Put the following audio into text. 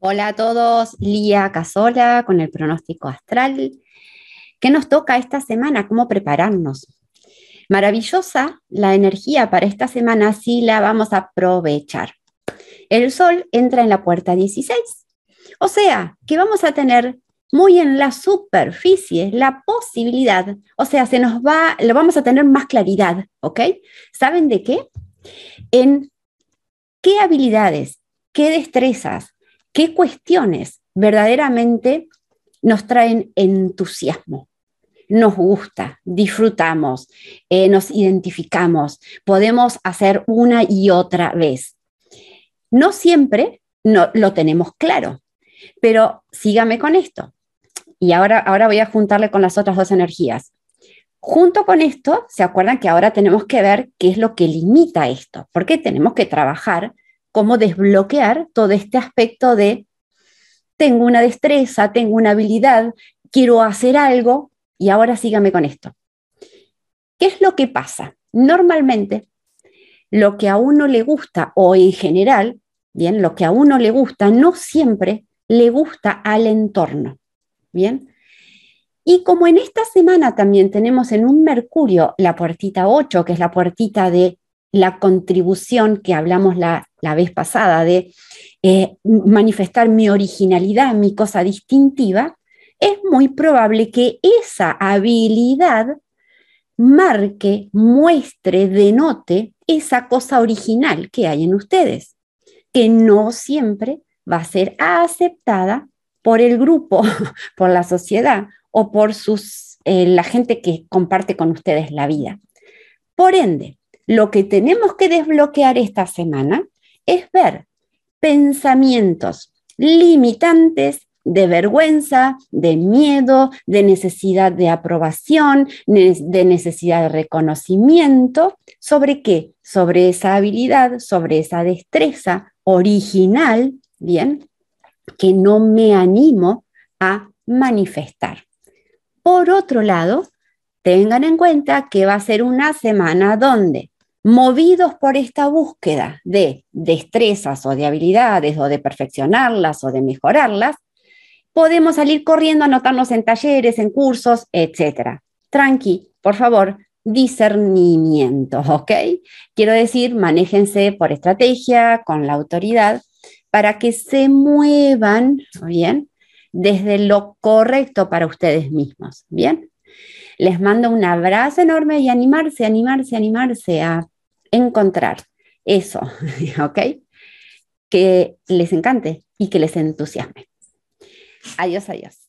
Hola a todos, Lía Casola con el pronóstico astral. ¿Qué nos toca esta semana? ¿Cómo prepararnos? Maravillosa la energía para esta semana, sí la vamos a aprovechar. El sol entra en la puerta 16, o sea que vamos a tener muy en la superficie la posibilidad, o sea, se nos va, lo vamos a tener más claridad, ¿ok? ¿Saben de qué? En qué habilidades, qué destrezas, qué cuestiones verdaderamente nos traen entusiasmo. Nos gusta, disfrutamos, eh, nos identificamos, podemos hacer una y otra vez. No siempre no, lo tenemos claro, pero sígame con esto. Y ahora, ahora voy a juntarle con las otras dos energías. Junto con esto, se acuerdan que ahora tenemos que ver qué es lo que limita esto, porque tenemos que trabajar cómo desbloquear todo este aspecto de tengo una destreza, tengo una habilidad, quiero hacer algo y ahora sígame con esto. ¿Qué es lo que pasa? Normalmente, lo que a uno le gusta o en general, bien, lo que a uno le gusta no siempre le gusta al entorno, bien. Y como en esta semana también tenemos en un Mercurio la puertita 8, que es la puertita de la contribución que hablamos la, vez pasada de eh, manifestar mi originalidad, mi cosa distintiva, es muy probable que esa habilidad marque, muestre, denote esa cosa original que hay en ustedes, que no siempre va a ser aceptada por el grupo, por la sociedad o por sus, eh, la gente que comparte con ustedes la vida. Por ende, lo que tenemos que desbloquear esta semana es ver pensamientos limitantes de vergüenza, de miedo, de necesidad de aprobación, de necesidad de reconocimiento. ¿Sobre qué? Sobre esa habilidad, sobre esa destreza original, ¿bien? Que no me animo a manifestar. Por otro lado, tengan en cuenta que va a ser una semana donde movidos por esta búsqueda de destrezas o de habilidades o de perfeccionarlas o de mejorarlas, podemos salir corriendo, anotarnos en talleres, en cursos, etc. Tranqui, por favor, discernimiento, ¿ok? Quiero decir, manéjense por estrategia, con la autoridad, para que se muevan, ¿bien? Desde lo correcto para ustedes mismos, ¿bien? Les mando un abrazo enorme y animarse, animarse, animarse a encontrar eso, ¿ok? Que les encante y que les entusiasme. Adiós, adiós.